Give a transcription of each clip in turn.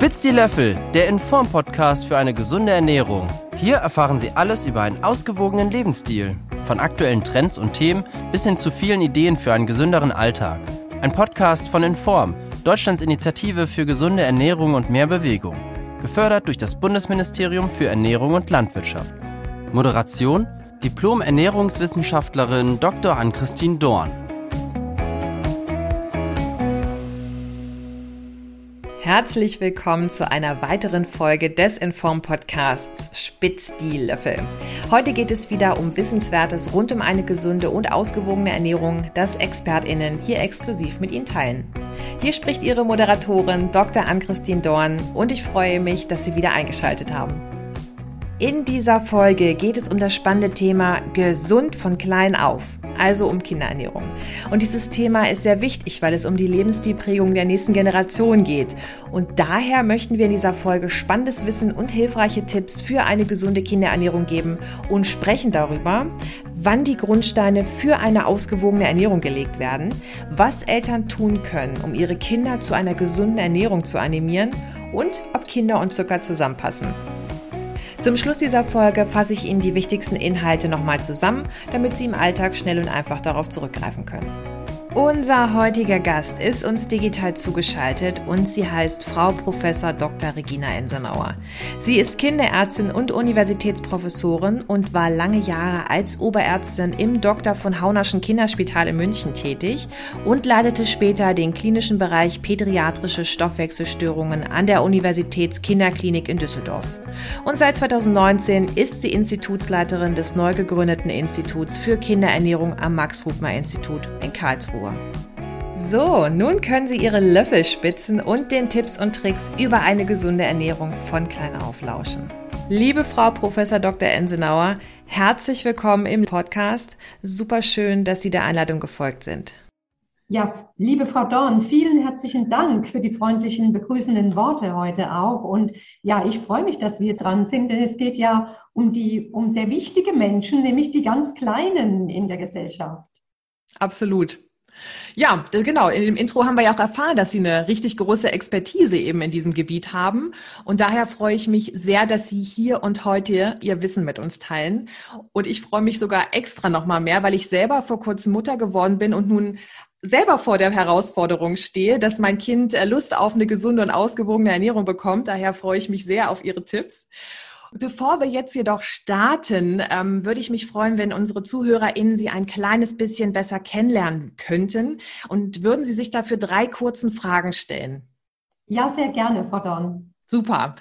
Spitz die Löffel, der Inform-Podcast für eine gesunde Ernährung. Hier erfahren Sie alles über einen ausgewogenen Lebensstil. Von aktuellen Trends und Themen bis hin zu vielen Ideen für einen gesünderen Alltag. Ein Podcast von Inform, Deutschlands Initiative für gesunde Ernährung und mehr Bewegung. Gefördert durch das Bundesministerium für Ernährung und Landwirtschaft. Moderation Diplom-Ernährungswissenschaftlerin Dr. Ann-Christine Dorn. Herzlich willkommen zu einer weiteren Folge des Inform Podcasts Spitz die Löffel. Heute geht es wieder um Wissenswertes rund um eine gesunde und ausgewogene Ernährung, das ExpertInnen hier exklusiv mit Ihnen teilen. Hier spricht Ihre Moderatorin Dr. Ann-Christine Dorn und ich freue mich, dass Sie wieder eingeschaltet haben. In dieser Folge geht es um das spannende Thema gesund von klein auf, also um Kinderernährung. Und dieses Thema ist sehr wichtig, weil es um die Lebensstilprägung der nächsten Generation geht. Und daher möchten wir in dieser Folge spannendes Wissen und hilfreiche Tipps für eine gesunde Kinderernährung geben und sprechen darüber, wann die Grundsteine für eine ausgewogene Ernährung gelegt werden, was Eltern tun können, um ihre Kinder zu einer gesunden Ernährung zu animieren und ob Kinder und Zucker zusammenpassen. Zum Schluss dieser Folge fasse ich Ihnen die wichtigsten Inhalte nochmal zusammen, damit Sie im Alltag schnell und einfach darauf zurückgreifen können. Unser heutiger Gast ist uns digital zugeschaltet und sie heißt Frau Professor Dr. Regina Ensenauer. Sie ist Kinderärztin und Universitätsprofessorin und war lange Jahre als Oberärztin im Dr. von Haunerschen Kinderspital in München tätig und leitete später den klinischen Bereich Pädiatrische Stoffwechselstörungen an der Universitätskinderklinik in Düsseldorf. Und seit 2019 ist sie Institutsleiterin des neu gegründeten Instituts für Kinderernährung am Max-Rubmer-Institut in Karlsruhe. Uhr. So, nun können Sie Ihre Löffel spitzen und den Tipps und Tricks über eine gesunde Ernährung von klein auf lauschen. Liebe Frau Professor Dr. Ensenauer, herzlich willkommen im Podcast. Super schön, dass Sie der Einladung gefolgt sind. Ja, liebe Frau Dorn, vielen herzlichen Dank für die freundlichen begrüßenden Worte heute auch. Und ja, ich freue mich, dass wir dran sind, denn es geht ja um die, um sehr wichtige Menschen, nämlich die ganz Kleinen in der Gesellschaft. Absolut. Ja, genau. In dem Intro haben wir ja auch erfahren, dass Sie eine richtig große Expertise eben in diesem Gebiet haben. Und daher freue ich mich sehr, dass Sie hier und heute Ihr Wissen mit uns teilen. Und ich freue mich sogar extra nochmal mehr, weil ich selber vor kurzem Mutter geworden bin und nun selber vor der Herausforderung stehe, dass mein Kind äh, Lust auf eine gesunde und ausgewogene Ernährung bekommt. Daher freue ich mich sehr auf Ihre Tipps. Bevor wir jetzt jedoch starten, ähm, würde ich mich freuen, wenn unsere ZuhörerInnen Sie ein kleines bisschen besser kennenlernen könnten. Und würden Sie sich dafür drei kurzen Fragen stellen? Ja, sehr gerne, Frau Dorn. Super.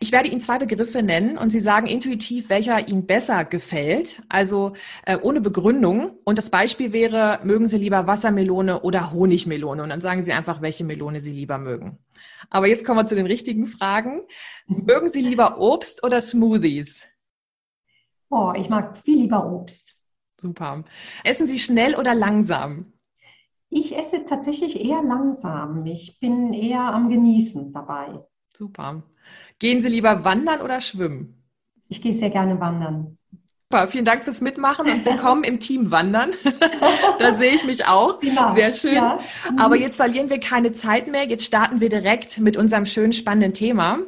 Ich werde Ihnen zwei Begriffe nennen und Sie sagen intuitiv, welcher Ihnen besser gefällt, also äh, ohne Begründung. Und das Beispiel wäre, mögen Sie lieber Wassermelone oder Honigmelone? Und dann sagen Sie einfach, welche Melone Sie lieber mögen. Aber jetzt kommen wir zu den richtigen Fragen. Mögen Sie lieber Obst oder Smoothies? Oh, ich mag viel lieber Obst. Super. Essen Sie schnell oder langsam? Ich esse tatsächlich eher langsam. Ich bin eher am Genießen dabei. Super. Gehen Sie lieber wandern oder schwimmen? Ich gehe sehr gerne wandern. Super, vielen Dank fürs Mitmachen und willkommen im Team Wandern. da sehe ich mich auch. Genau. Sehr schön. Ja. Mhm. Aber jetzt verlieren wir keine Zeit mehr. Jetzt starten wir direkt mit unserem schönen spannenden Thema.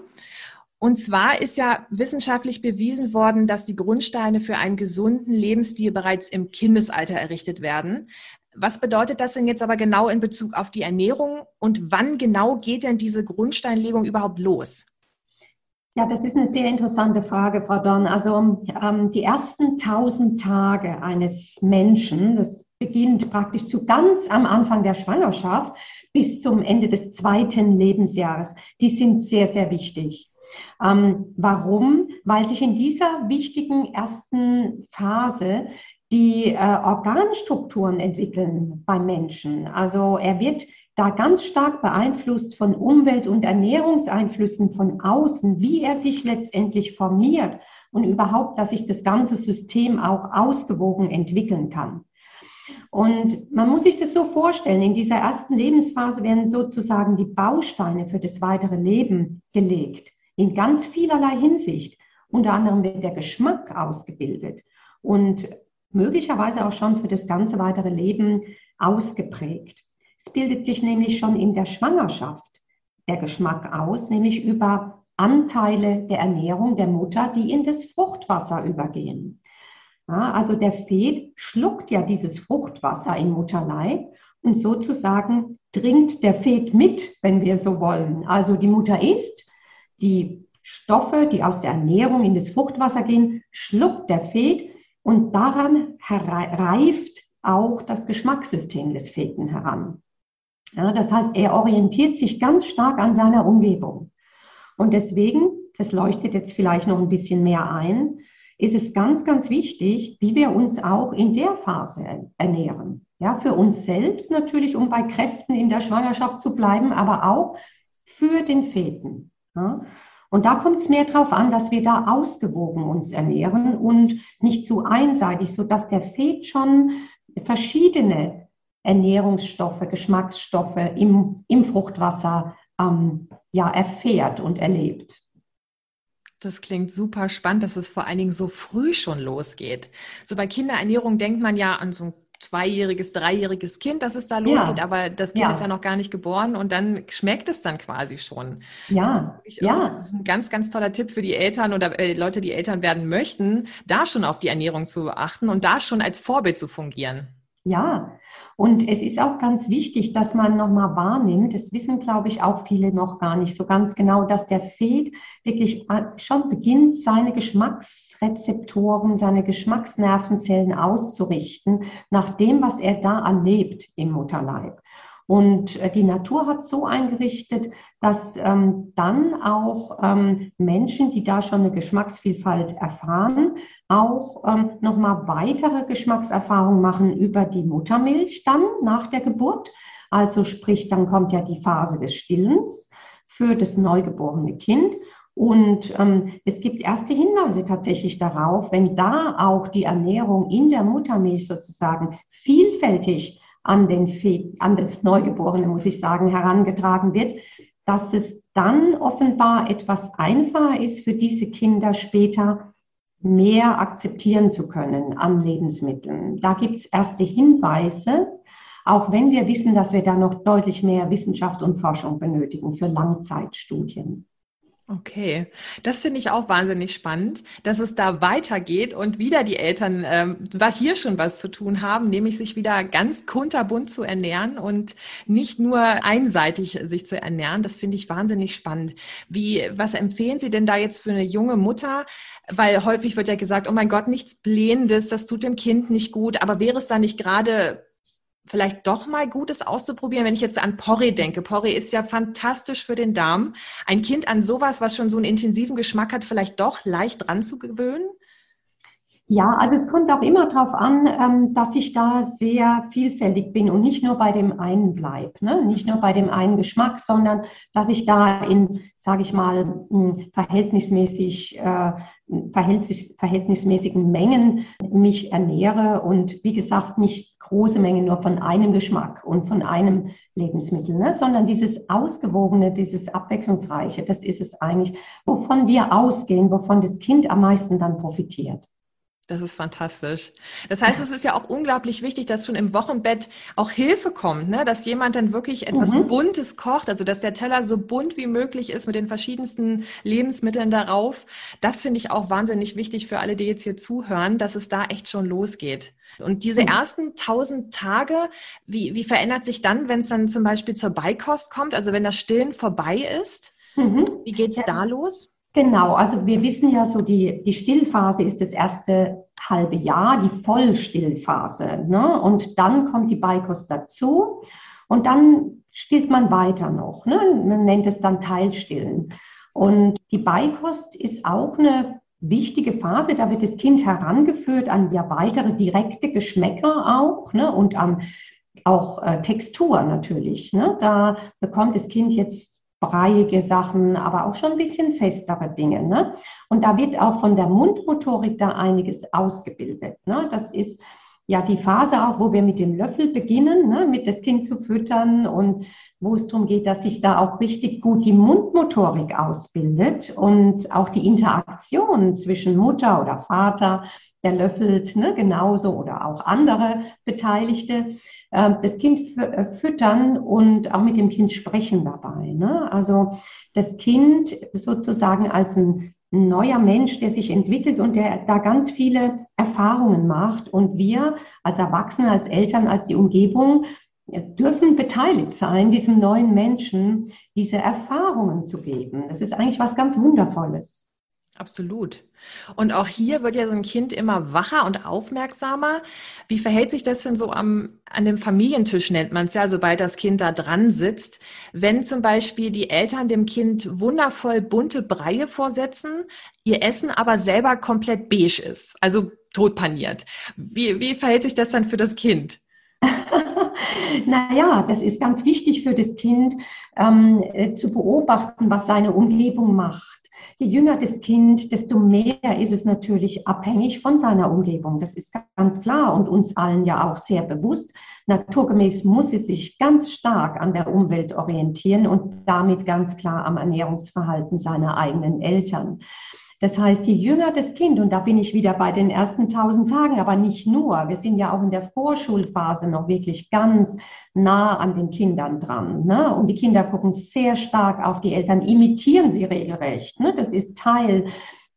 Und zwar ist ja wissenschaftlich bewiesen worden, dass die Grundsteine für einen gesunden Lebensstil bereits im Kindesalter errichtet werden. Was bedeutet das denn jetzt aber genau in Bezug auf die Ernährung und wann genau geht denn diese Grundsteinlegung überhaupt los? Ja, das ist eine sehr interessante Frage, Frau Dorn. Also ähm, die ersten tausend Tage eines Menschen, das beginnt praktisch zu ganz am Anfang der Schwangerschaft bis zum Ende des zweiten Lebensjahres, die sind sehr, sehr wichtig. Ähm, warum? Weil sich in dieser wichtigen ersten Phase die äh, Organstrukturen entwickeln beim Menschen. Also er wird da ganz stark beeinflusst von Umwelt- und Ernährungseinflüssen von außen, wie er sich letztendlich formiert und überhaupt, dass sich das ganze System auch ausgewogen entwickeln kann. Und man muss sich das so vorstellen, in dieser ersten Lebensphase werden sozusagen die Bausteine für das weitere Leben gelegt, in ganz vielerlei Hinsicht. Unter anderem wird der Geschmack ausgebildet und möglicherweise auch schon für das ganze weitere Leben ausgeprägt. Es bildet sich nämlich schon in der Schwangerschaft der Geschmack aus, nämlich über Anteile der Ernährung der Mutter, die in das Fruchtwasser übergehen. Ja, also der Fet schluckt ja dieses Fruchtwasser im Mutterleib und sozusagen dringt der Fet mit, wenn wir so wollen. Also die Mutter isst, die Stoffe, die aus der Ernährung in das Fruchtwasser gehen, schluckt der Fet und daran reift auch das Geschmackssystem des Feten heran. Ja, das heißt, er orientiert sich ganz stark an seiner Umgebung. Und deswegen, das leuchtet jetzt vielleicht noch ein bisschen mehr ein, ist es ganz, ganz wichtig, wie wir uns auch in der Phase ernähren. Ja, für uns selbst natürlich, um bei Kräften in der Schwangerschaft zu bleiben, aber auch für den Feten. Ja. Und da kommt es mehr darauf an, dass wir da ausgewogen uns ernähren und nicht zu einseitig, sodass der Fet schon verschiedene Ernährungsstoffe, Geschmacksstoffe im, im Fruchtwasser ähm, ja, erfährt und erlebt. Das klingt super spannend, dass es vor allen Dingen so früh schon losgeht. So bei Kinderernährung denkt man ja an so ein zweijähriges, dreijähriges Kind, dass es da losgeht, ja. aber das Kind ja. ist ja noch gar nicht geboren und dann schmeckt es dann quasi schon. Ja, ich, ja. Das ist ein ganz, ganz toller Tipp für die Eltern oder äh, Leute, die Eltern werden möchten, da schon auf die Ernährung zu achten und da schon als Vorbild zu fungieren. Ja, und es ist auch ganz wichtig, dass man nochmal wahrnimmt, das wissen, glaube ich, auch viele noch gar nicht so ganz genau, dass der Fet wirklich schon beginnt, seine Geschmacksrezeptoren, seine Geschmacksnervenzellen auszurichten, nach dem, was er da erlebt im Mutterleib. Und äh, die Natur hat so eingerichtet, dass ähm, dann auch ähm, Menschen, die da schon eine Geschmacksvielfalt erfahren, auch ähm, nochmal weitere Geschmackserfahrungen machen über die Muttermilch dann nach der Geburt. Also sprich, dann kommt ja die Phase des Stillens für das neugeborene Kind. Und ähm, es gibt erste Hinweise tatsächlich darauf, wenn da auch die Ernährung in der Muttermilch sozusagen vielfältig an, den an das Neugeborene, muss ich sagen, herangetragen wird, dass es dann offenbar etwas einfacher ist für diese Kinder später mehr akzeptieren zu können an Lebensmitteln. Da gibt es erste Hinweise, auch wenn wir wissen, dass wir da noch deutlich mehr Wissenschaft und Forschung benötigen für Langzeitstudien. Okay, das finde ich auch wahnsinnig spannend, dass es da weitergeht und wieder die Eltern ähm, hier schon was zu tun haben, nämlich sich wieder ganz kunterbunt zu ernähren und nicht nur einseitig sich zu ernähren. Das finde ich wahnsinnig spannend. Wie, was empfehlen Sie denn da jetzt für eine junge Mutter? Weil häufig wird ja gesagt, oh mein Gott, nichts Blähendes, das tut dem Kind nicht gut. Aber wäre es da nicht gerade vielleicht doch mal Gutes auszuprobieren, wenn ich jetzt an Porree denke. Porree ist ja fantastisch für den Darm. Ein Kind an sowas, was schon so einen intensiven Geschmack hat, vielleicht doch leicht dran zu gewöhnen? Ja, also es kommt auch immer darauf an, ähm, dass ich da sehr vielfältig bin und nicht nur bei dem einen bleib, ne? nicht nur bei dem einen Geschmack, sondern dass ich da in, sage ich mal, verhältnismäßig, äh, verhältnismäßigen Mengen mich ernähre und wie gesagt nicht große Mengen nur von einem Geschmack und von einem Lebensmittel, ne? sondern dieses ausgewogene, dieses abwechslungsreiche, das ist es eigentlich, wovon wir ausgehen, wovon das Kind am meisten dann profitiert. Das ist fantastisch. Das heißt, es ist ja auch unglaublich wichtig, dass schon im Wochenbett auch Hilfe kommt, ne? dass jemand dann wirklich etwas mhm. Buntes kocht, also dass der Teller so bunt wie möglich ist mit den verschiedensten Lebensmitteln darauf. Das finde ich auch wahnsinnig wichtig für alle, die jetzt hier zuhören, dass es da echt schon losgeht. Und diese mhm. ersten tausend Tage, wie, wie verändert sich dann, wenn es dann zum Beispiel zur Beikost kommt, also wenn das Stillen vorbei ist? Mhm. Wie geht's ja. da los? Genau, also wir wissen ja so, die, die Stillphase ist das erste halbe Jahr, die Vollstillphase. Ne? Und dann kommt die Beikost dazu und dann stillt man weiter noch. Ne? Man nennt es dann Teilstillen. Und die Beikost ist auch eine wichtige Phase. Da wird das Kind herangeführt an ja weitere direkte Geschmäcker auch ne? und an auch äh, Textur natürlich. Ne? Da bekommt das Kind jetzt breiige Sachen, aber auch schon ein bisschen festere Dinge. Ne? Und da wird auch von der Mundmotorik da einiges ausgebildet. Ne? Das ist ja die Phase auch, wo wir mit dem Löffel beginnen, ne? mit das Kind zu füttern und wo es darum geht, dass sich da auch richtig gut die Mundmotorik ausbildet und auch die Interaktion zwischen Mutter oder Vater der löffelt ne, genauso oder auch andere Beteiligte. Äh, das Kind äh, füttern und auch mit dem Kind sprechen dabei. Ne? Also das Kind sozusagen als ein neuer Mensch, der sich entwickelt und der da ganz viele Erfahrungen macht. Und wir als Erwachsene, als Eltern, als die Umgebung dürfen beteiligt sein, diesem neuen Menschen diese Erfahrungen zu geben. Das ist eigentlich was ganz Wundervolles. Absolut. Und auch hier wird ja so ein Kind immer wacher und aufmerksamer. Wie verhält sich das denn so am, an dem Familientisch, nennt man es ja, sobald das Kind da dran sitzt? Wenn zum Beispiel die Eltern dem Kind wundervoll bunte Breie vorsetzen, ihr Essen aber selber komplett beige ist, also totpaniert. Wie, wie verhält sich das dann für das Kind? naja, das ist ganz wichtig für das Kind ähm, äh, zu beobachten, was seine Umgebung macht. Je jünger das Kind, desto mehr ist es natürlich abhängig von seiner Umgebung. Das ist ganz klar und uns allen ja auch sehr bewusst. Naturgemäß muss es sich ganz stark an der Umwelt orientieren und damit ganz klar am Ernährungsverhalten seiner eigenen Eltern. Das heißt, je jünger das Kind, und da bin ich wieder bei den ersten tausend Tagen, aber nicht nur, wir sind ja auch in der Vorschulphase noch wirklich ganz nah an den Kindern dran. Ne? Und die Kinder gucken sehr stark auf die Eltern, imitieren sie regelrecht. Ne? Das ist Teil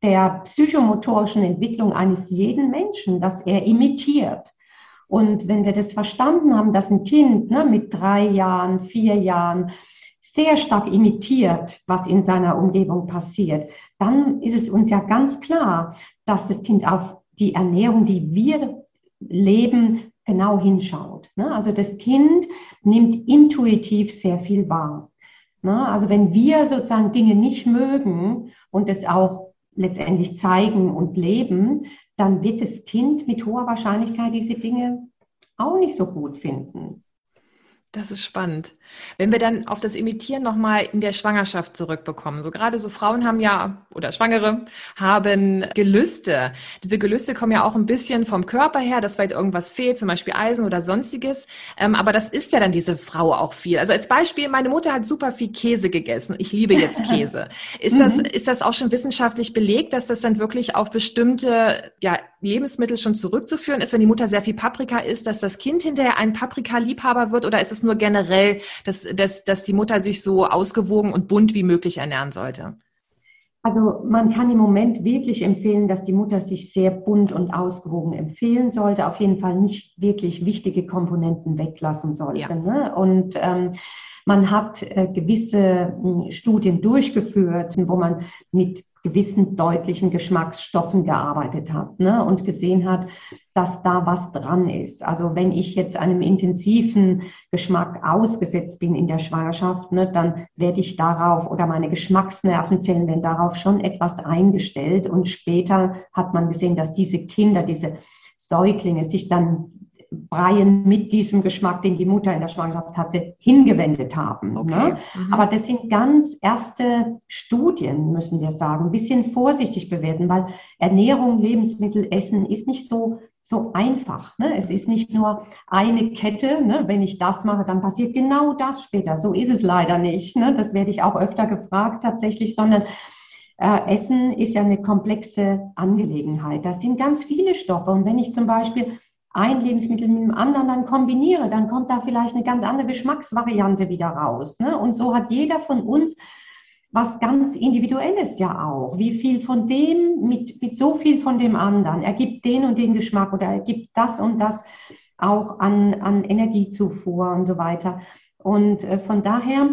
der psychomotorischen Entwicklung eines jeden Menschen, dass er imitiert. Und wenn wir das verstanden haben, dass ein Kind ne, mit drei Jahren, vier Jahren sehr stark imitiert, was in seiner Umgebung passiert, dann ist es uns ja ganz klar, dass das Kind auf die Ernährung, die wir leben, genau hinschaut. Ne? Also das Kind nimmt intuitiv sehr viel wahr. Ne? Also wenn wir sozusagen Dinge nicht mögen und es auch letztendlich zeigen und leben, dann wird das Kind mit hoher Wahrscheinlichkeit diese Dinge auch nicht so gut finden. Das ist spannend. Wenn wir dann auf das Imitieren nochmal in der Schwangerschaft zurückbekommen, so gerade so Frauen haben ja, oder Schwangere, haben Gelüste. Diese Gelüste kommen ja auch ein bisschen vom Körper her, dass vielleicht irgendwas fehlt, zum Beispiel Eisen oder sonstiges. Ähm, aber das ist ja dann diese Frau auch viel. Also als Beispiel, meine Mutter hat super viel Käse gegessen. Ich liebe jetzt Käse. Ist das, mhm. ist das auch schon wissenschaftlich belegt, dass das dann wirklich auf bestimmte, ja, Lebensmittel schon zurückzuführen ist, wenn die Mutter sehr viel Paprika isst, dass das Kind hinterher ein Paprika-Liebhaber wird oder ist es nur generell, dass, dass, dass die Mutter sich so ausgewogen und bunt wie möglich ernähren sollte? Also man kann im Moment wirklich empfehlen, dass die Mutter sich sehr bunt und ausgewogen empfehlen sollte, auf jeden Fall nicht wirklich wichtige Komponenten weglassen sollte. Ja. Ne? Und ähm, man hat äh, gewisse äh, Studien durchgeführt, wo man mit gewissen deutlichen Geschmacksstoffen gearbeitet hat ne, und gesehen hat, dass da was dran ist. Also wenn ich jetzt einem intensiven Geschmack ausgesetzt bin in der Schwangerschaft, ne, dann werde ich darauf oder meine Geschmacksnervenzellen werden darauf schon etwas eingestellt. Und später hat man gesehen, dass diese Kinder, diese Säuglinge sich dann Breien mit diesem Geschmack, den die Mutter in der Schwangerschaft hatte, hingewendet haben. Okay. Ne? Mhm. Aber das sind ganz erste Studien, müssen wir sagen. Ein bisschen vorsichtig bewerten, weil Ernährung, Lebensmittel, Essen ist nicht so, so einfach. Ne? Es ist nicht nur eine Kette. Ne? Wenn ich das mache, dann passiert genau das später. So ist es leider nicht. Ne? Das werde ich auch öfter gefragt tatsächlich, sondern äh, Essen ist ja eine komplexe Angelegenheit. Das sind ganz viele Stoffe. Und wenn ich zum Beispiel ein Lebensmittel mit dem anderen dann kombiniere, dann kommt da vielleicht eine ganz andere Geschmacksvariante wieder raus. Ne? Und so hat jeder von uns was ganz Individuelles ja auch. Wie viel von dem mit, mit so viel von dem anderen ergibt den und den Geschmack oder ergibt das und das auch an, an Energiezufuhr und so weiter. Und äh, von daher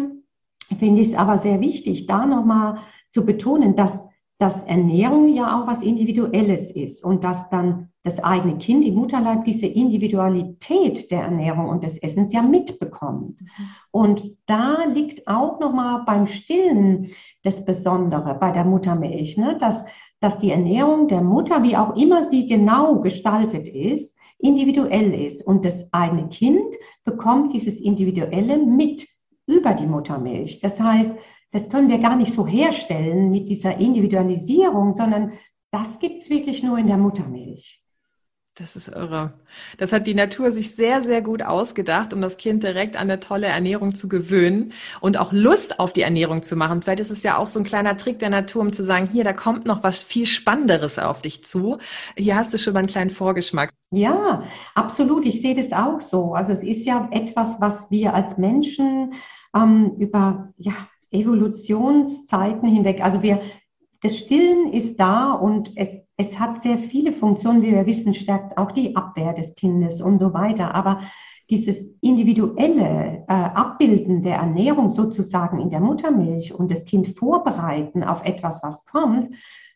finde ich es aber sehr wichtig, da nochmal zu betonen, dass, dass Ernährung ja auch was Individuelles ist und dass dann das eigene Kind im Mutterleib diese Individualität der Ernährung und des Essens ja mitbekommt. Und da liegt auch nochmal beim Stillen das Besondere bei der Muttermilch, ne? dass, dass die Ernährung der Mutter, wie auch immer sie genau gestaltet ist, individuell ist. Und das eigene Kind bekommt dieses Individuelle mit über die Muttermilch. Das heißt, das können wir gar nicht so herstellen mit dieser Individualisierung, sondern das gibt es wirklich nur in der Muttermilch. Das ist irre. Das hat die Natur sich sehr, sehr gut ausgedacht, um das Kind direkt an eine tolle Ernährung zu gewöhnen und auch Lust auf die Ernährung zu machen. Vielleicht ist es ja auch so ein kleiner Trick der Natur, um zu sagen, hier, da kommt noch was viel Spannenderes auf dich zu. Hier hast du schon mal einen kleinen Vorgeschmack. Ja, absolut. Ich sehe das auch so. Also es ist ja etwas, was wir als Menschen ähm, über ja, Evolutionszeiten hinweg, also wir, das Stillen ist da und es es hat sehr viele Funktionen, wie wir wissen, stärkt auch die Abwehr des Kindes und so weiter. Aber dieses individuelle äh, Abbilden der Ernährung sozusagen in der Muttermilch und das Kind vorbereiten auf etwas, was kommt,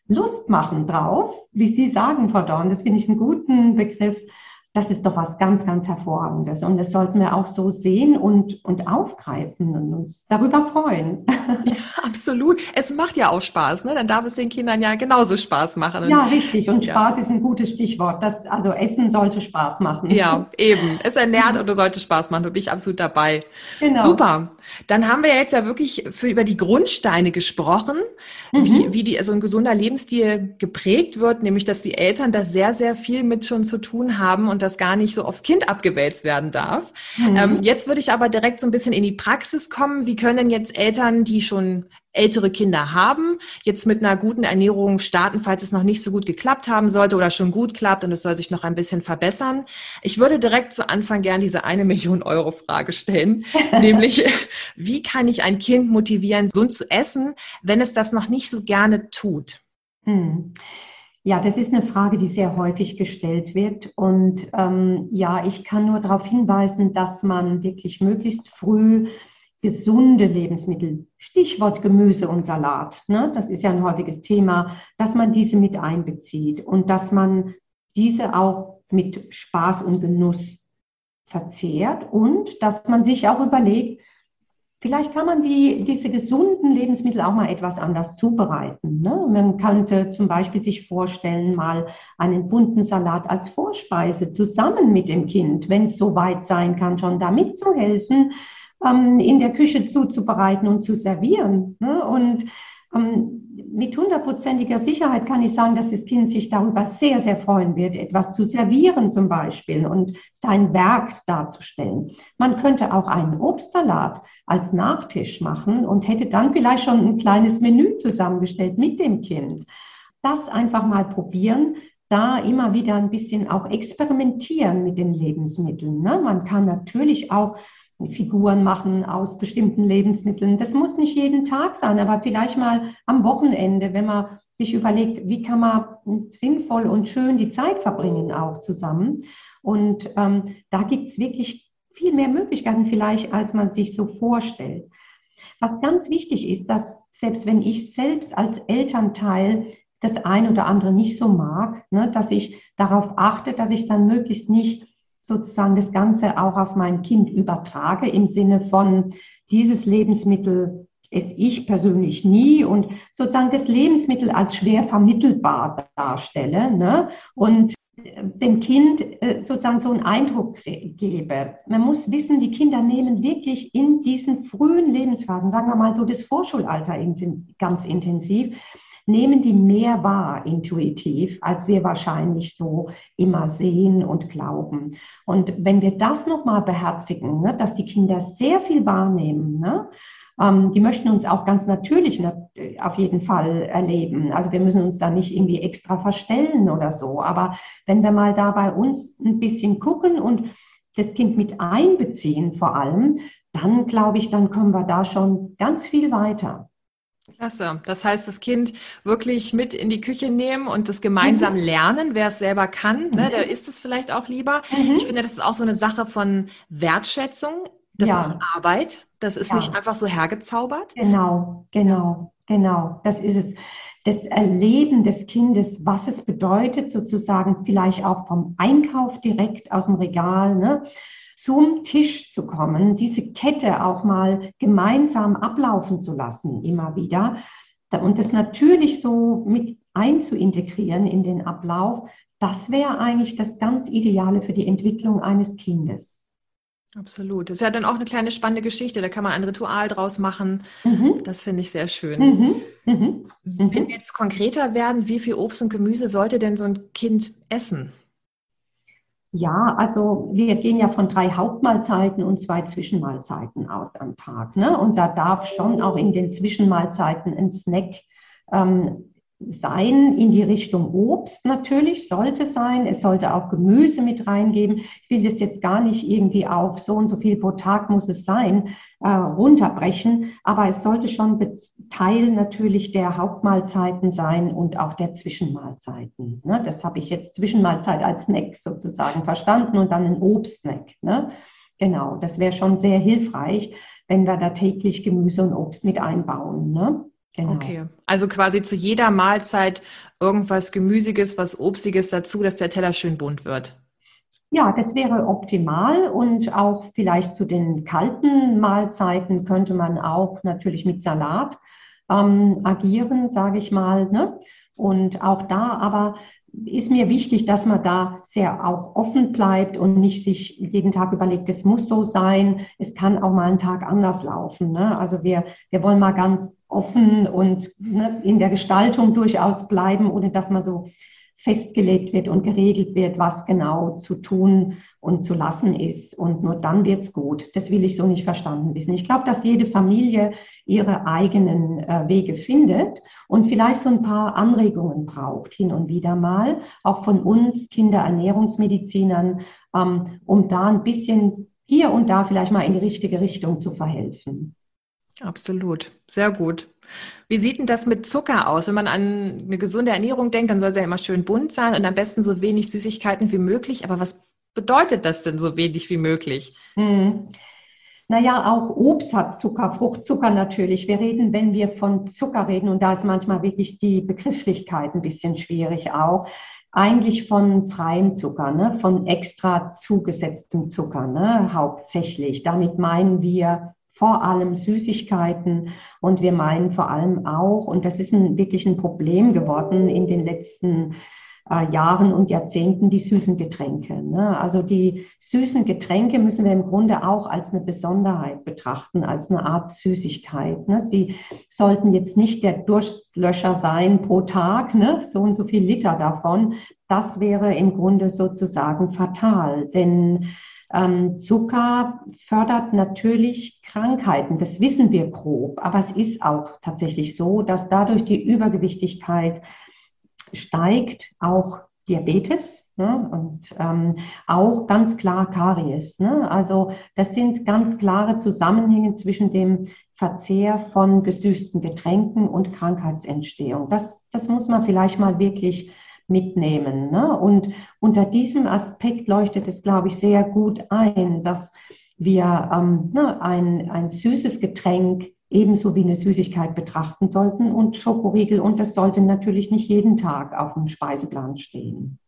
Lust machen drauf, wie Sie sagen, Frau Dorn, das finde ich einen guten Begriff, das ist doch was ganz, ganz Hervorragendes. Und das sollten wir auch so sehen und, und aufgreifen und uns darüber freuen. Absolut. Es macht ja auch Spaß, ne? Dann darf es den Kindern ja genauso Spaß machen. Ja, richtig. Und Spaß ja. ist ein gutes Stichwort. Das, also Essen sollte Spaß machen. Ja, eben. Es ernährt und es sollte Spaß machen. Da bin ich absolut dabei. Genau. Super. Dann haben wir jetzt ja wirklich für, über die Grundsteine gesprochen, mhm. wie, wie die, also ein gesunder Lebensstil geprägt wird, nämlich dass die Eltern da sehr, sehr viel mit schon zu tun haben und das gar nicht so aufs Kind abgewälzt werden darf. Mhm. Ähm, jetzt würde ich aber direkt so ein bisschen in die Praxis kommen. Wie können jetzt Eltern, die schon ältere Kinder haben, jetzt mit einer guten Ernährung starten, falls es noch nicht so gut geklappt haben sollte oder schon gut klappt und es soll sich noch ein bisschen verbessern. Ich würde direkt zu Anfang gern diese eine Million Euro Frage stellen, nämlich wie kann ich ein Kind motivieren, gesund zu essen, wenn es das noch nicht so gerne tut? Hm. Ja, das ist eine Frage, die sehr häufig gestellt wird. Und ähm, ja, ich kann nur darauf hinweisen, dass man wirklich möglichst früh gesunde Lebensmittel, Stichwort Gemüse und Salat, ne, das ist ja ein häufiges Thema, dass man diese mit einbezieht und dass man diese auch mit Spaß und Genuss verzehrt und dass man sich auch überlegt, vielleicht kann man die, diese gesunden Lebensmittel auch mal etwas anders zubereiten. Ne? Man könnte zum Beispiel sich vorstellen, mal einen bunten Salat als Vorspeise zusammen mit dem Kind, wenn es so weit sein kann, schon da mitzuhelfen, ähm, in der Küche zuzubereiten und zu servieren. Ne? Und ähm, mit hundertprozentiger Sicherheit kann ich sagen, dass das Kind sich darüber sehr, sehr freuen wird, etwas zu servieren zum Beispiel und sein Werk darzustellen. Man könnte auch einen Obstsalat als Nachtisch machen und hätte dann vielleicht schon ein kleines Menü zusammengestellt mit dem Kind. Das einfach mal probieren, da immer wieder ein bisschen auch experimentieren mit den Lebensmitteln. Ne? Man kann natürlich auch Figuren machen aus bestimmten Lebensmitteln. Das muss nicht jeden Tag sein, aber vielleicht mal am Wochenende, wenn man sich überlegt, wie kann man sinnvoll und schön die Zeit verbringen auch zusammen. Und ähm, da gibt es wirklich viel mehr Möglichkeiten vielleicht, als man sich so vorstellt. Was ganz wichtig ist, dass selbst wenn ich selbst als Elternteil das ein oder andere nicht so mag, ne, dass ich darauf achte, dass ich dann möglichst nicht sozusagen das Ganze auch auf mein Kind übertrage im Sinne von dieses Lebensmittel esse ich persönlich nie und sozusagen das Lebensmittel als schwer vermittelbar darstelle ne? und dem Kind äh, sozusagen so einen Eindruck gebe. Man muss wissen, die Kinder nehmen wirklich in diesen frühen Lebensphasen, sagen wir mal so das Vorschulalter ganz intensiv, nehmen die mehr wahr intuitiv, als wir wahrscheinlich so immer sehen und glauben. Und wenn wir das nochmal beherzigen, ne, dass die Kinder sehr viel wahrnehmen, ne, ähm, die möchten uns auch ganz natürlich auf jeden Fall erleben. Also wir müssen uns da nicht irgendwie extra verstellen oder so. Aber wenn wir mal da bei uns ein bisschen gucken und das Kind mit einbeziehen vor allem, dann glaube ich, dann kommen wir da schon ganz viel weiter. Klasse. Das heißt, das Kind wirklich mit in die Küche nehmen und das gemeinsam mhm. lernen, wer es selber kann, ne, mhm. der isst es vielleicht auch lieber. Mhm. Ich finde, das ist auch so eine Sache von Wertschätzung. Das ja. macht Arbeit. Das ist ja. nicht einfach so hergezaubert. Genau, genau, genau. Das ist es. Das Erleben des Kindes, was es bedeutet, sozusagen vielleicht auch vom Einkauf direkt aus dem Regal, ne? Zum Tisch zu kommen, diese Kette auch mal gemeinsam ablaufen zu lassen, immer wieder. Und das natürlich so mit einzuintegrieren in den Ablauf, das wäre eigentlich das ganz Ideale für die Entwicklung eines Kindes. Absolut. Das ist ja dann auch eine kleine spannende Geschichte. Da kann man ein Ritual draus machen. Mhm. Das finde ich sehr schön. Mhm. Mhm. Wenn wir jetzt konkreter werden, wie viel Obst und Gemüse sollte denn so ein Kind essen? Ja, also wir gehen ja von drei Hauptmahlzeiten und zwei Zwischenmahlzeiten aus am Tag. Ne? Und da darf schon auch in den Zwischenmahlzeiten ein Snack ähm, sein in die Richtung Obst natürlich, sollte sein. Es sollte auch Gemüse mit reingeben. Ich will das jetzt gar nicht irgendwie auf so und so viel pro Tag muss es sein, äh, runterbrechen. Aber es sollte schon Teil natürlich der Hauptmahlzeiten sein und auch der Zwischenmahlzeiten. Ne? Das habe ich jetzt Zwischenmahlzeit als Snack sozusagen verstanden und dann ein Obstsnack. Ne? Genau, das wäre schon sehr hilfreich, wenn wir da täglich Gemüse und Obst mit einbauen. Ne? Genau. Okay, also quasi zu jeder Mahlzeit irgendwas Gemüsiges, was Obstiges dazu, dass der Teller schön bunt wird. Ja, das wäre optimal und auch vielleicht zu den kalten Mahlzeiten könnte man auch natürlich mit Salat ähm, agieren, sage ich mal. Ne? Und auch da aber ist mir wichtig, dass man da sehr auch offen bleibt und nicht sich jeden Tag überlegt, es muss so sein, es kann auch mal einen Tag anders laufen. Ne? Also wir, wir wollen mal ganz offen und ne, in der Gestaltung durchaus bleiben, ohne dass man so festgelegt wird und geregelt wird, was genau zu tun und zu lassen ist. Und nur dann wird es gut. Das will ich so nicht verstanden wissen. Ich glaube, dass jede Familie ihre eigenen äh, Wege findet und vielleicht so ein paar Anregungen braucht, hin und wieder mal, auch von uns Kinderernährungsmedizinern, ähm, um da ein bisschen hier und da vielleicht mal in die richtige Richtung zu verhelfen. Absolut, sehr gut. Wie sieht denn das mit Zucker aus? Wenn man an eine gesunde Ernährung denkt, dann soll es ja immer schön bunt sein und am besten so wenig Süßigkeiten wie möglich. Aber was bedeutet das denn so wenig wie möglich? Hm. Naja, auch Obst hat Zucker, Fruchtzucker natürlich. Wir reden, wenn wir von Zucker reden, und da ist manchmal wirklich die Begrifflichkeit ein bisschen schwierig auch, eigentlich von freiem Zucker, ne? von extra zugesetztem Zucker, ne? hauptsächlich. Damit meinen wir vor allem Süßigkeiten und wir meinen vor allem auch, und das ist ein, wirklich ein Problem geworden in den letzten äh, Jahren und Jahrzehnten, die süßen Getränke. Ne? Also die süßen Getränke müssen wir im Grunde auch als eine Besonderheit betrachten, als eine Art Süßigkeit. Ne? Sie sollten jetzt nicht der Durstlöscher sein pro Tag, ne? so und so viel Liter davon. Das wäre im Grunde sozusagen fatal, denn ähm, Zucker fördert natürlich Krankheiten, das wissen wir grob, aber es ist auch tatsächlich so, dass dadurch die Übergewichtigkeit steigt, auch Diabetes ne, und ähm, auch ganz klar Karies. Ne? Also das sind ganz klare Zusammenhänge zwischen dem Verzehr von gesüßten Getränken und Krankheitsentstehung. Das, das muss man vielleicht mal wirklich mitnehmen. Ne? Und unter diesem Aspekt leuchtet es, glaube ich, sehr gut ein, dass wir ähm, ne, ein, ein süßes Getränk ebenso wie eine Süßigkeit betrachten sollten und Schokoriegel. Und das sollte natürlich nicht jeden Tag auf dem Speiseplan stehen.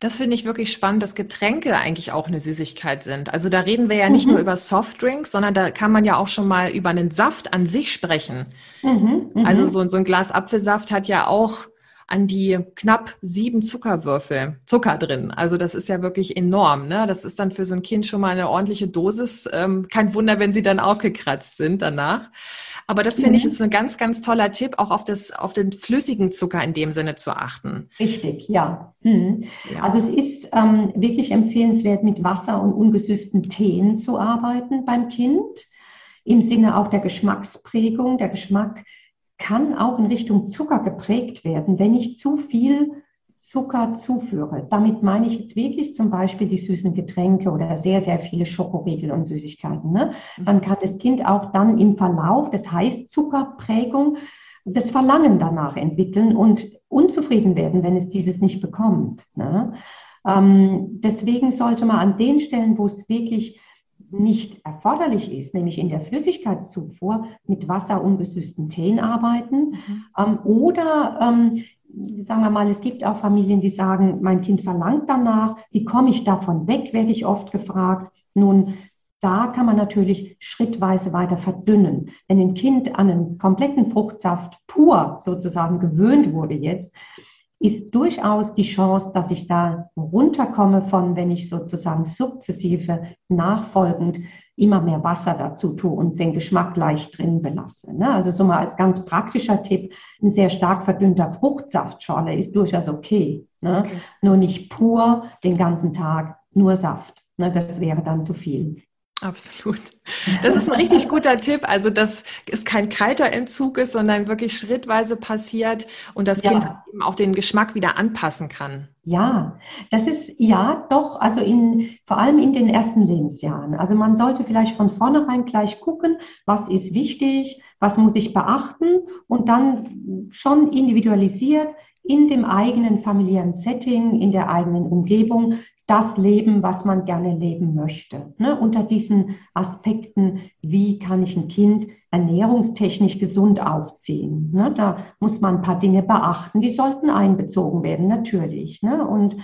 Das finde ich wirklich spannend, dass Getränke eigentlich auch eine Süßigkeit sind. Also da reden wir ja nicht mhm. nur über Softdrinks, sondern da kann man ja auch schon mal über einen Saft an sich sprechen. Mhm, mhm. also so, so ein Glas Apfelsaft hat ja auch an die knapp sieben Zuckerwürfel Zucker drin. Also das ist ja wirklich enorm. Ne? Das ist dann für so ein Kind schon mal eine ordentliche Dosis. Ähm, kein Wunder, wenn sie dann aufgekratzt sind danach. Aber das finde mhm. ich ist ein ganz, ganz toller Tipp, auch auf, das, auf den flüssigen Zucker in dem Sinne zu achten. Richtig, ja. Mhm. ja. Also es ist ähm, wirklich empfehlenswert, mit Wasser und ungesüßten Teen zu arbeiten beim Kind. Im Sinne auch der Geschmacksprägung. Der Geschmack kann auch in Richtung Zucker geprägt werden, wenn ich zu viel Zucker zuführe. Damit meine ich jetzt wirklich zum Beispiel die süßen Getränke oder sehr, sehr viele Schokoriegel und Süßigkeiten. Ne? Mhm. Dann kann das Kind auch dann im Verlauf, das heißt Zuckerprägung, das Verlangen danach entwickeln und unzufrieden werden, wenn es dieses nicht bekommt. Ne? Ähm, deswegen sollte man an den Stellen, wo es wirklich nicht erforderlich ist, nämlich in der Flüssigkeitszufuhr mit wasserungesüßten Teen arbeiten. Mhm. Ähm, oder ähm, sagen wir mal, es gibt auch Familien, die sagen, mein Kind verlangt danach, wie komme ich davon weg, werde ich oft gefragt. Nun, da kann man natürlich schrittweise weiter verdünnen. Wenn ein Kind an einen kompletten Fruchtsaft pur sozusagen gewöhnt wurde jetzt, ist durchaus die Chance, dass ich da runterkomme von, wenn ich sozusagen sukzessive nachfolgend immer mehr Wasser dazu tue und den Geschmack leicht drin belasse. Ne? Also so mal als ganz praktischer Tipp, ein sehr stark verdünnter Fruchtsaftschorle ist durchaus okay. Ne? okay. Nur nicht pur den ganzen Tag nur Saft. Ne, das wäre dann zu viel. Absolut. Das ist ein richtig guter Tipp. Also, dass es kein kalter Entzug ist, sondern wirklich schrittweise passiert und das ja. Kind eben auch den Geschmack wieder anpassen kann. Ja, das ist ja doch, also in, vor allem in den ersten Lebensjahren. Also man sollte vielleicht von vornherein gleich gucken, was ist wichtig, was muss ich beachten und dann schon individualisiert in dem eigenen familiären Setting, in der eigenen Umgebung das Leben, was man gerne leben möchte. Ne? Unter diesen Aspekten, wie kann ich ein Kind ernährungstechnisch gesund aufziehen? Ne? Da muss man ein paar Dinge beachten, die sollten einbezogen werden, natürlich. Ne? Und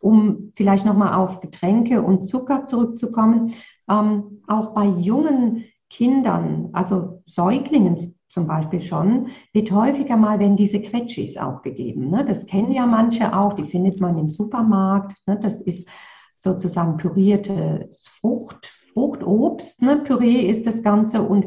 um vielleicht nochmal auf Getränke und Zucker zurückzukommen, ähm, auch bei jungen Kindern, also Säuglingen zum Beispiel schon, wird häufiger mal, wenn diese Quetschis auch gegeben. Ne? Das kennen ja manche auch, die findet man im Supermarkt. Ne? Das ist sozusagen püriertes Frucht, Fruchtobst. Ne? Püree ist das Ganze und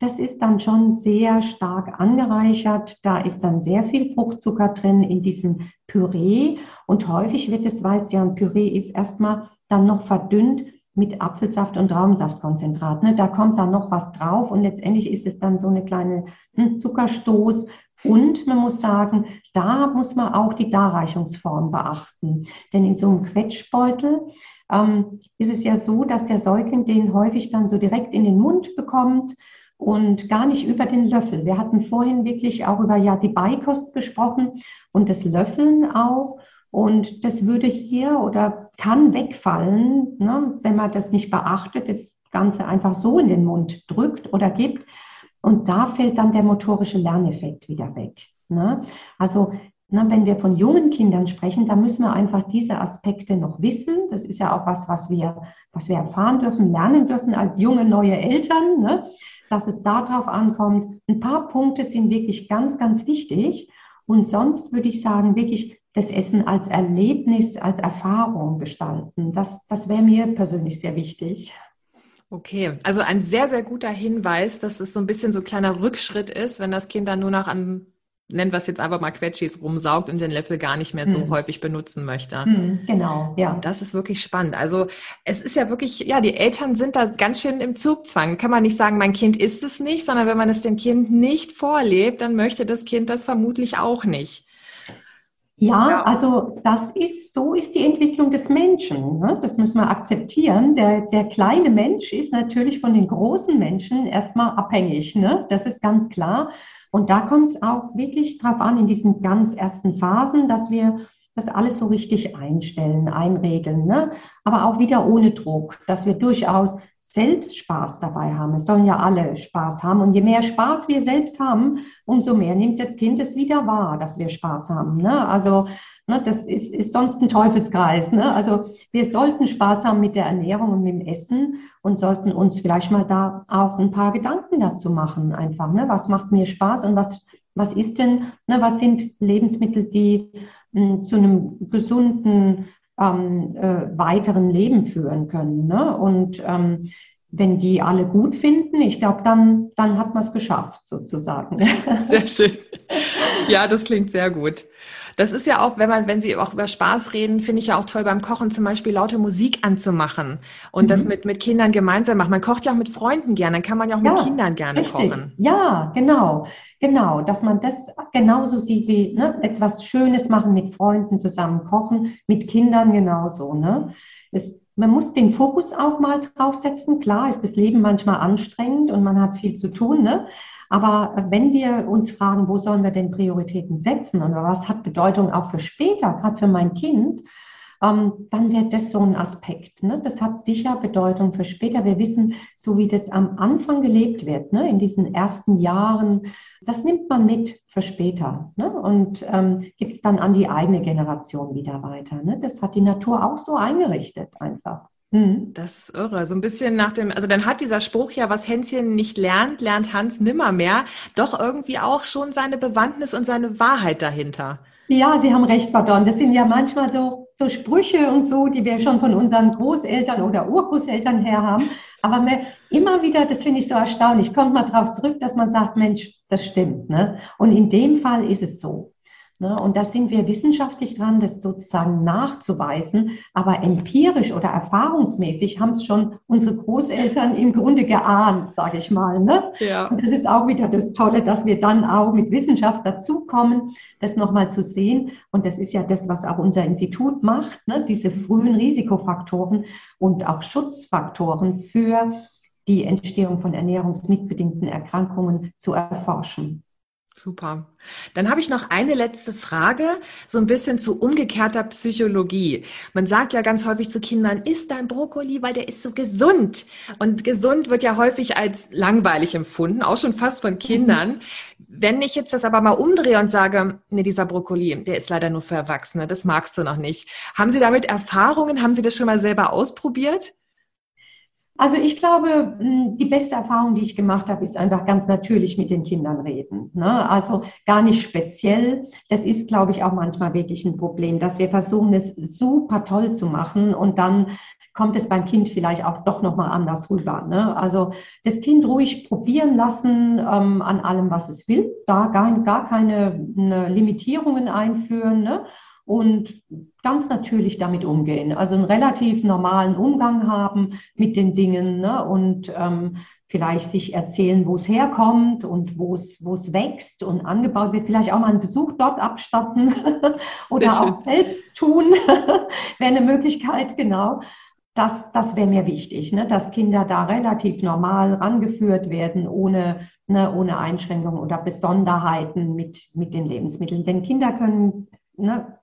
das ist dann schon sehr stark angereichert. Da ist dann sehr viel Fruchtzucker drin in diesem Püree. Und häufig wird es, weil es ja ein Püree ist, erstmal dann noch verdünnt mit Apfelsaft und Traubensaftkonzentrat. Ne? Da kommt dann noch was drauf und letztendlich ist es dann so eine kleine hm, Zuckerstoß. Und man muss sagen, da muss man auch die Darreichungsform beachten. Denn in so einem Quetschbeutel ähm, ist es ja so, dass der Säugling den häufig dann so direkt in den Mund bekommt und gar nicht über den Löffel. Wir hatten vorhin wirklich auch über ja die Beikost gesprochen und das Löffeln auch. Und das würde hier oder kann wegfallen, ne, wenn man das nicht beachtet, das Ganze einfach so in den Mund drückt oder gibt. Und da fällt dann der motorische Lerneffekt wieder weg. Ne? Also na, ne, wenn wir von jungen Kindern sprechen, dann müssen wir einfach diese Aspekte noch wissen. Das ist ja auch was, was wir, was wir erfahren dürfen, lernen dürfen als junge neue Eltern, ne? dass es darauf ankommt. Ein paar Punkte sind wirklich ganz, ganz wichtig. Und sonst würde ich sagen, wirklich das Essen als Erlebnis, als Erfahrung gestalten. Das, das wäre mir persönlich sehr wichtig. Okay, also ein sehr, sehr guter Hinweis, dass es so ein bisschen so ein kleiner Rückschritt ist, wenn das Kind dann nur noch an, nennen wir es jetzt einfach mal Quetschis, rumsaugt und den Löffel gar nicht mehr so hm. häufig benutzen möchte. Hm, genau, ja. Das ist wirklich spannend. Also es ist ja wirklich, ja, die Eltern sind da ganz schön im Zugzwang. Kann man nicht sagen, mein Kind ist es nicht, sondern wenn man es dem Kind nicht vorlebt, dann möchte das Kind das vermutlich auch nicht. Ja, ja, also das ist, so ist die Entwicklung des Menschen. Ne? Das müssen wir akzeptieren. Der, der kleine Mensch ist natürlich von den großen Menschen erstmal abhängig. Ne? Das ist ganz klar. Und da kommt es auch wirklich drauf an, in diesen ganz ersten Phasen, dass wir das alles so richtig einstellen, einregeln. Ne? Aber auch wieder ohne Druck, dass wir durchaus selbst Spaß dabei haben. Es sollen ja alle Spaß haben. Und je mehr Spaß wir selbst haben, umso mehr nimmt das Kind es wieder wahr, dass wir Spaß haben. Ne? Also ne, das ist, ist sonst ein Teufelskreis. Ne? Also wir sollten Spaß haben mit der Ernährung und mit dem Essen und sollten uns vielleicht mal da auch ein paar Gedanken dazu machen. Einfach, ne? was macht mir Spaß und was, was ist denn, ne? was sind Lebensmittel, die mh, hm, zu einem gesunden ähm, äh, weiteren Leben führen können. Ne? Und ähm, wenn die alle gut finden, ich glaube, dann, dann hat man es geschafft, sozusagen. Sehr schön. Ja, das klingt sehr gut. Das ist ja auch, wenn man, wenn Sie auch über Spaß reden, finde ich ja auch toll beim Kochen zum Beispiel laute Musik anzumachen und mhm. das mit, mit Kindern gemeinsam machen. Man kocht ja auch mit Freunden gerne, dann kann man ja auch ja, mit Kindern gerne richtig. kochen. Ja, genau, genau, dass man das genauso sieht wie ne, etwas Schönes machen mit Freunden zusammen kochen, mit Kindern genauso. Ne? Es, man muss den Fokus auch mal draufsetzen. Klar ist das Leben manchmal anstrengend und man hat viel zu tun, ne? Aber wenn wir uns fragen, wo sollen wir denn Prioritäten setzen und was hat Bedeutung auch für später, gerade für mein Kind, ähm, dann wäre das so ein Aspekt. Ne? Das hat sicher Bedeutung für später. Wir wissen, so wie das am Anfang gelebt wird, ne? in diesen ersten Jahren, das nimmt man mit für später ne? und ähm, gibt es dann an die eigene Generation wieder weiter. Ne? Das hat die Natur auch so eingerichtet einfach. Mhm. Das ist irre. So ein bisschen nach dem, also dann hat dieser Spruch ja, was Hänschen nicht lernt, lernt Hans nimmermehr, doch irgendwie auch schon seine Bewandtnis und seine Wahrheit dahinter. Ja, Sie haben recht, Pardon. Das sind ja manchmal so, so Sprüche und so, die wir schon von unseren Großeltern oder Urgroßeltern her haben. Aber mir immer wieder, das finde ich so erstaunlich, kommt man darauf zurück, dass man sagt, Mensch, das stimmt. Ne? Und in dem Fall ist es so. Ne? Und da sind wir wissenschaftlich dran, das sozusagen nachzuweisen. Aber empirisch oder erfahrungsmäßig haben es schon unsere Großeltern im Grunde geahnt, sage ich mal. Ne? Ja. Und das ist auch wieder das Tolle, dass wir dann auch mit Wissenschaft dazukommen, das nochmal zu sehen. Und das ist ja das, was auch unser Institut macht, ne? diese frühen Risikofaktoren und auch Schutzfaktoren für die Entstehung von ernährungsmitbedingten Erkrankungen zu erforschen. Super. Dann habe ich noch eine letzte Frage, so ein bisschen zu umgekehrter Psychologie. Man sagt ja ganz häufig zu Kindern, isst dein Brokkoli, weil der ist so gesund. Und gesund wird ja häufig als langweilig empfunden, auch schon fast von Kindern. Mhm. Wenn ich jetzt das aber mal umdrehe und sage, nee, dieser Brokkoli, der ist leider nur für Erwachsene, das magst du noch nicht. Haben Sie damit Erfahrungen? Haben Sie das schon mal selber ausprobiert? Also ich glaube, hm, die beste Erfahrung, die ich gemacht habe, ist einfach ganz natürlich mit den Kindern reden. Ne? Also gar nicht speziell. Das ist, glaube ich, auch manchmal wirklich ein Problem, dass wir versuchen, es super toll zu machen und dann kommt es beim Kind vielleicht auch doch nochmal anders rüber. Ne? Also das Kind ruhig probieren lassen ähm, an allem, was es will, da gar, gar keine ne, Limitierungen einführen. Ne? und ganz natürlich damit umgehen. Also einen relativ normalen Umgang haben mit den Dingen ne? und ähm, vielleicht sich erzählen, wo es herkommt und wo es, wo es wächst und angebaut wird. Vielleicht auch mal einen Besuch dort abstatten oder auch selbst tun, wäre eine Möglichkeit, genau. Das, das wäre mir wichtig, ne? dass Kinder da relativ normal rangeführt werden, ohne, ne, ohne Einschränkungen oder Besonderheiten mit, mit den Lebensmitteln. Denn Kinder können ne,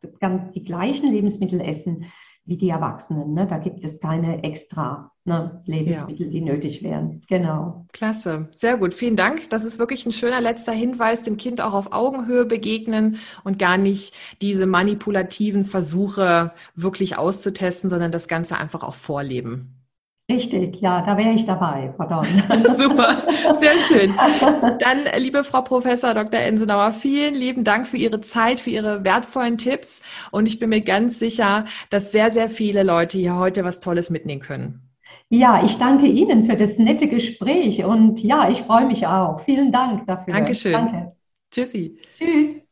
die gleichen Lebensmittel essen wie die Erwachsenen. Ne? Da gibt es keine extra ne, Lebensmittel, ja. die nötig wären. Genau. Klasse, sehr gut. Vielen Dank. Das ist wirklich ein schöner letzter Hinweis, dem Kind auch auf Augenhöhe begegnen und gar nicht diese manipulativen Versuche wirklich auszutesten, sondern das Ganze einfach auch vorleben. Richtig, ja, da wäre ich dabei, Frau Dorn. Super, sehr schön. Dann, liebe Frau Professor Dr. Ensenauer, vielen lieben Dank für Ihre Zeit, für Ihre wertvollen Tipps. Und ich bin mir ganz sicher, dass sehr, sehr viele Leute hier heute was Tolles mitnehmen können. Ja, ich danke Ihnen für das nette Gespräch und ja, ich freue mich auch. Vielen Dank dafür. Dankeschön. Danke. Tschüssi. Tschüss.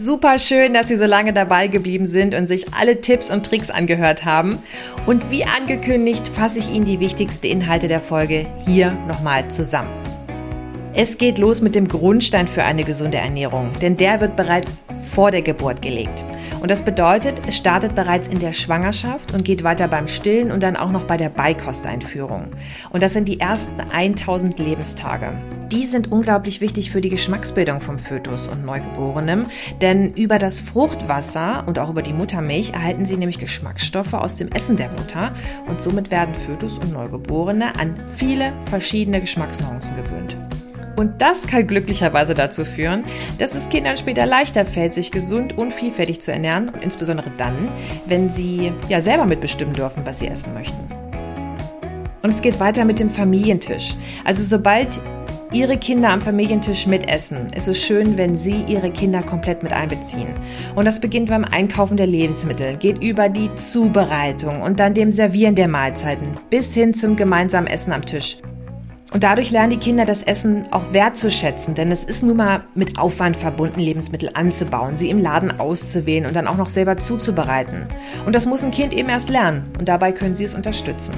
Super schön, dass Sie so lange dabei geblieben sind und sich alle Tipps und Tricks angehört haben. Und wie angekündigt, fasse ich Ihnen die wichtigsten Inhalte der Folge hier nochmal zusammen. Es geht los mit dem Grundstein für eine gesunde Ernährung, denn der wird bereits vor der Geburt gelegt. Und das bedeutet, es startet bereits in der Schwangerschaft und geht weiter beim Stillen und dann auch noch bei der Beikosteinführung. Und das sind die ersten 1000 Lebenstage. Die sind unglaublich wichtig für die Geschmacksbildung vom Fötus und Neugeborenem, denn über das Fruchtwasser und auch über die Muttermilch erhalten sie nämlich Geschmacksstoffe aus dem Essen der Mutter und somit werden Fötus und Neugeborene an viele verschiedene Geschmacksnuancen gewöhnt. Und das kann glücklicherweise dazu führen, dass es Kindern später leichter fällt, sich gesund und vielfältig zu ernähren und insbesondere dann, wenn sie ja selber mitbestimmen dürfen, was sie essen möchten. Und es geht weiter mit dem Familientisch. Also sobald Ihre Kinder am Familientisch mitessen, ist es schön, wenn Sie Ihre Kinder komplett mit einbeziehen. Und das beginnt beim Einkaufen der Lebensmittel, geht über die Zubereitung und dann dem Servieren der Mahlzeiten bis hin zum gemeinsamen Essen am Tisch. Und dadurch lernen die Kinder das Essen auch wertzuschätzen, denn es ist nun mal mit Aufwand verbunden, Lebensmittel anzubauen, sie im Laden auszuwählen und dann auch noch selber zuzubereiten. Und das muss ein Kind eben erst lernen und dabei können Sie es unterstützen.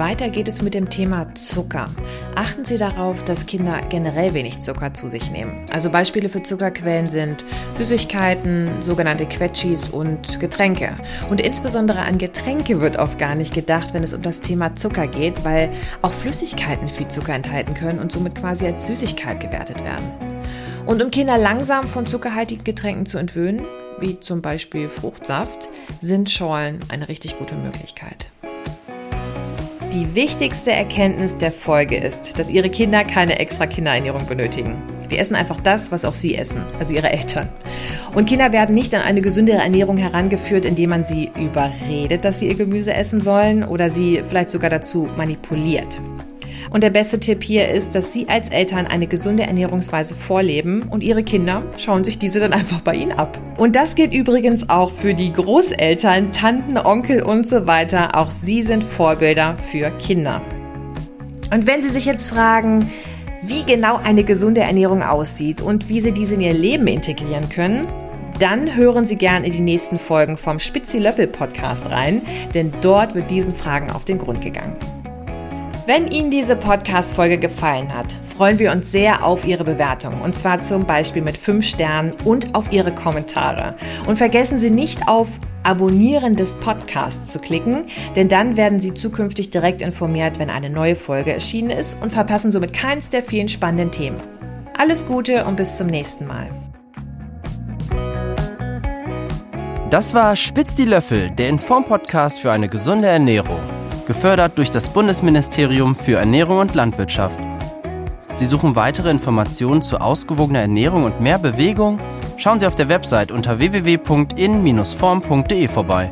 Weiter geht es mit dem Thema Zucker. Achten Sie darauf, dass Kinder generell wenig Zucker zu sich nehmen. Also Beispiele für Zuckerquellen sind Süßigkeiten, sogenannte Quetschis und Getränke. Und insbesondere an Getränke wird oft gar nicht gedacht, wenn es um das Thema Zucker geht, weil auch Flüssigkeiten viel Zucker enthalten können und somit quasi als Süßigkeit gewertet werden. Und um Kinder langsam von zuckerhaltigen Getränken zu entwöhnen, wie zum Beispiel Fruchtsaft, sind Schorlen eine richtig gute Möglichkeit. Die wichtigste Erkenntnis der Folge ist, dass Ihre Kinder keine extra Kinderernährung benötigen. Die essen einfach das, was auch Sie essen, also Ihre Eltern. Und Kinder werden nicht an eine gesündere Ernährung herangeführt, indem man sie überredet, dass sie ihr Gemüse essen sollen oder sie vielleicht sogar dazu manipuliert. Und der beste Tipp hier ist, dass Sie als Eltern eine gesunde Ernährungsweise vorleben und Ihre Kinder schauen sich diese dann einfach bei Ihnen ab. Und das gilt übrigens auch für die Großeltern, Tanten, Onkel und so weiter. Auch sie sind Vorbilder für Kinder. Und wenn Sie sich jetzt fragen, wie genau eine gesunde Ernährung aussieht und wie Sie diese in Ihr Leben integrieren können, dann hören Sie gern in die nächsten Folgen vom Spitzi Löffel Podcast rein, denn dort wird diesen Fragen auf den Grund gegangen. Wenn Ihnen diese Podcast-Folge gefallen hat, freuen wir uns sehr auf Ihre Bewertung und zwar zum Beispiel mit 5 Sternen und auf Ihre Kommentare. Und vergessen Sie nicht auf Abonnieren des Podcasts zu klicken, denn dann werden Sie zukünftig direkt informiert, wenn eine neue Folge erschienen ist und verpassen somit keins der vielen spannenden Themen. Alles Gute und bis zum nächsten Mal. Das war Spitz die Löffel, der Inform-Podcast für eine gesunde Ernährung. Gefördert durch das Bundesministerium für Ernährung und Landwirtschaft. Sie suchen weitere Informationen zu ausgewogener Ernährung und mehr Bewegung? Schauen Sie auf der Website unter www.in-form.de vorbei.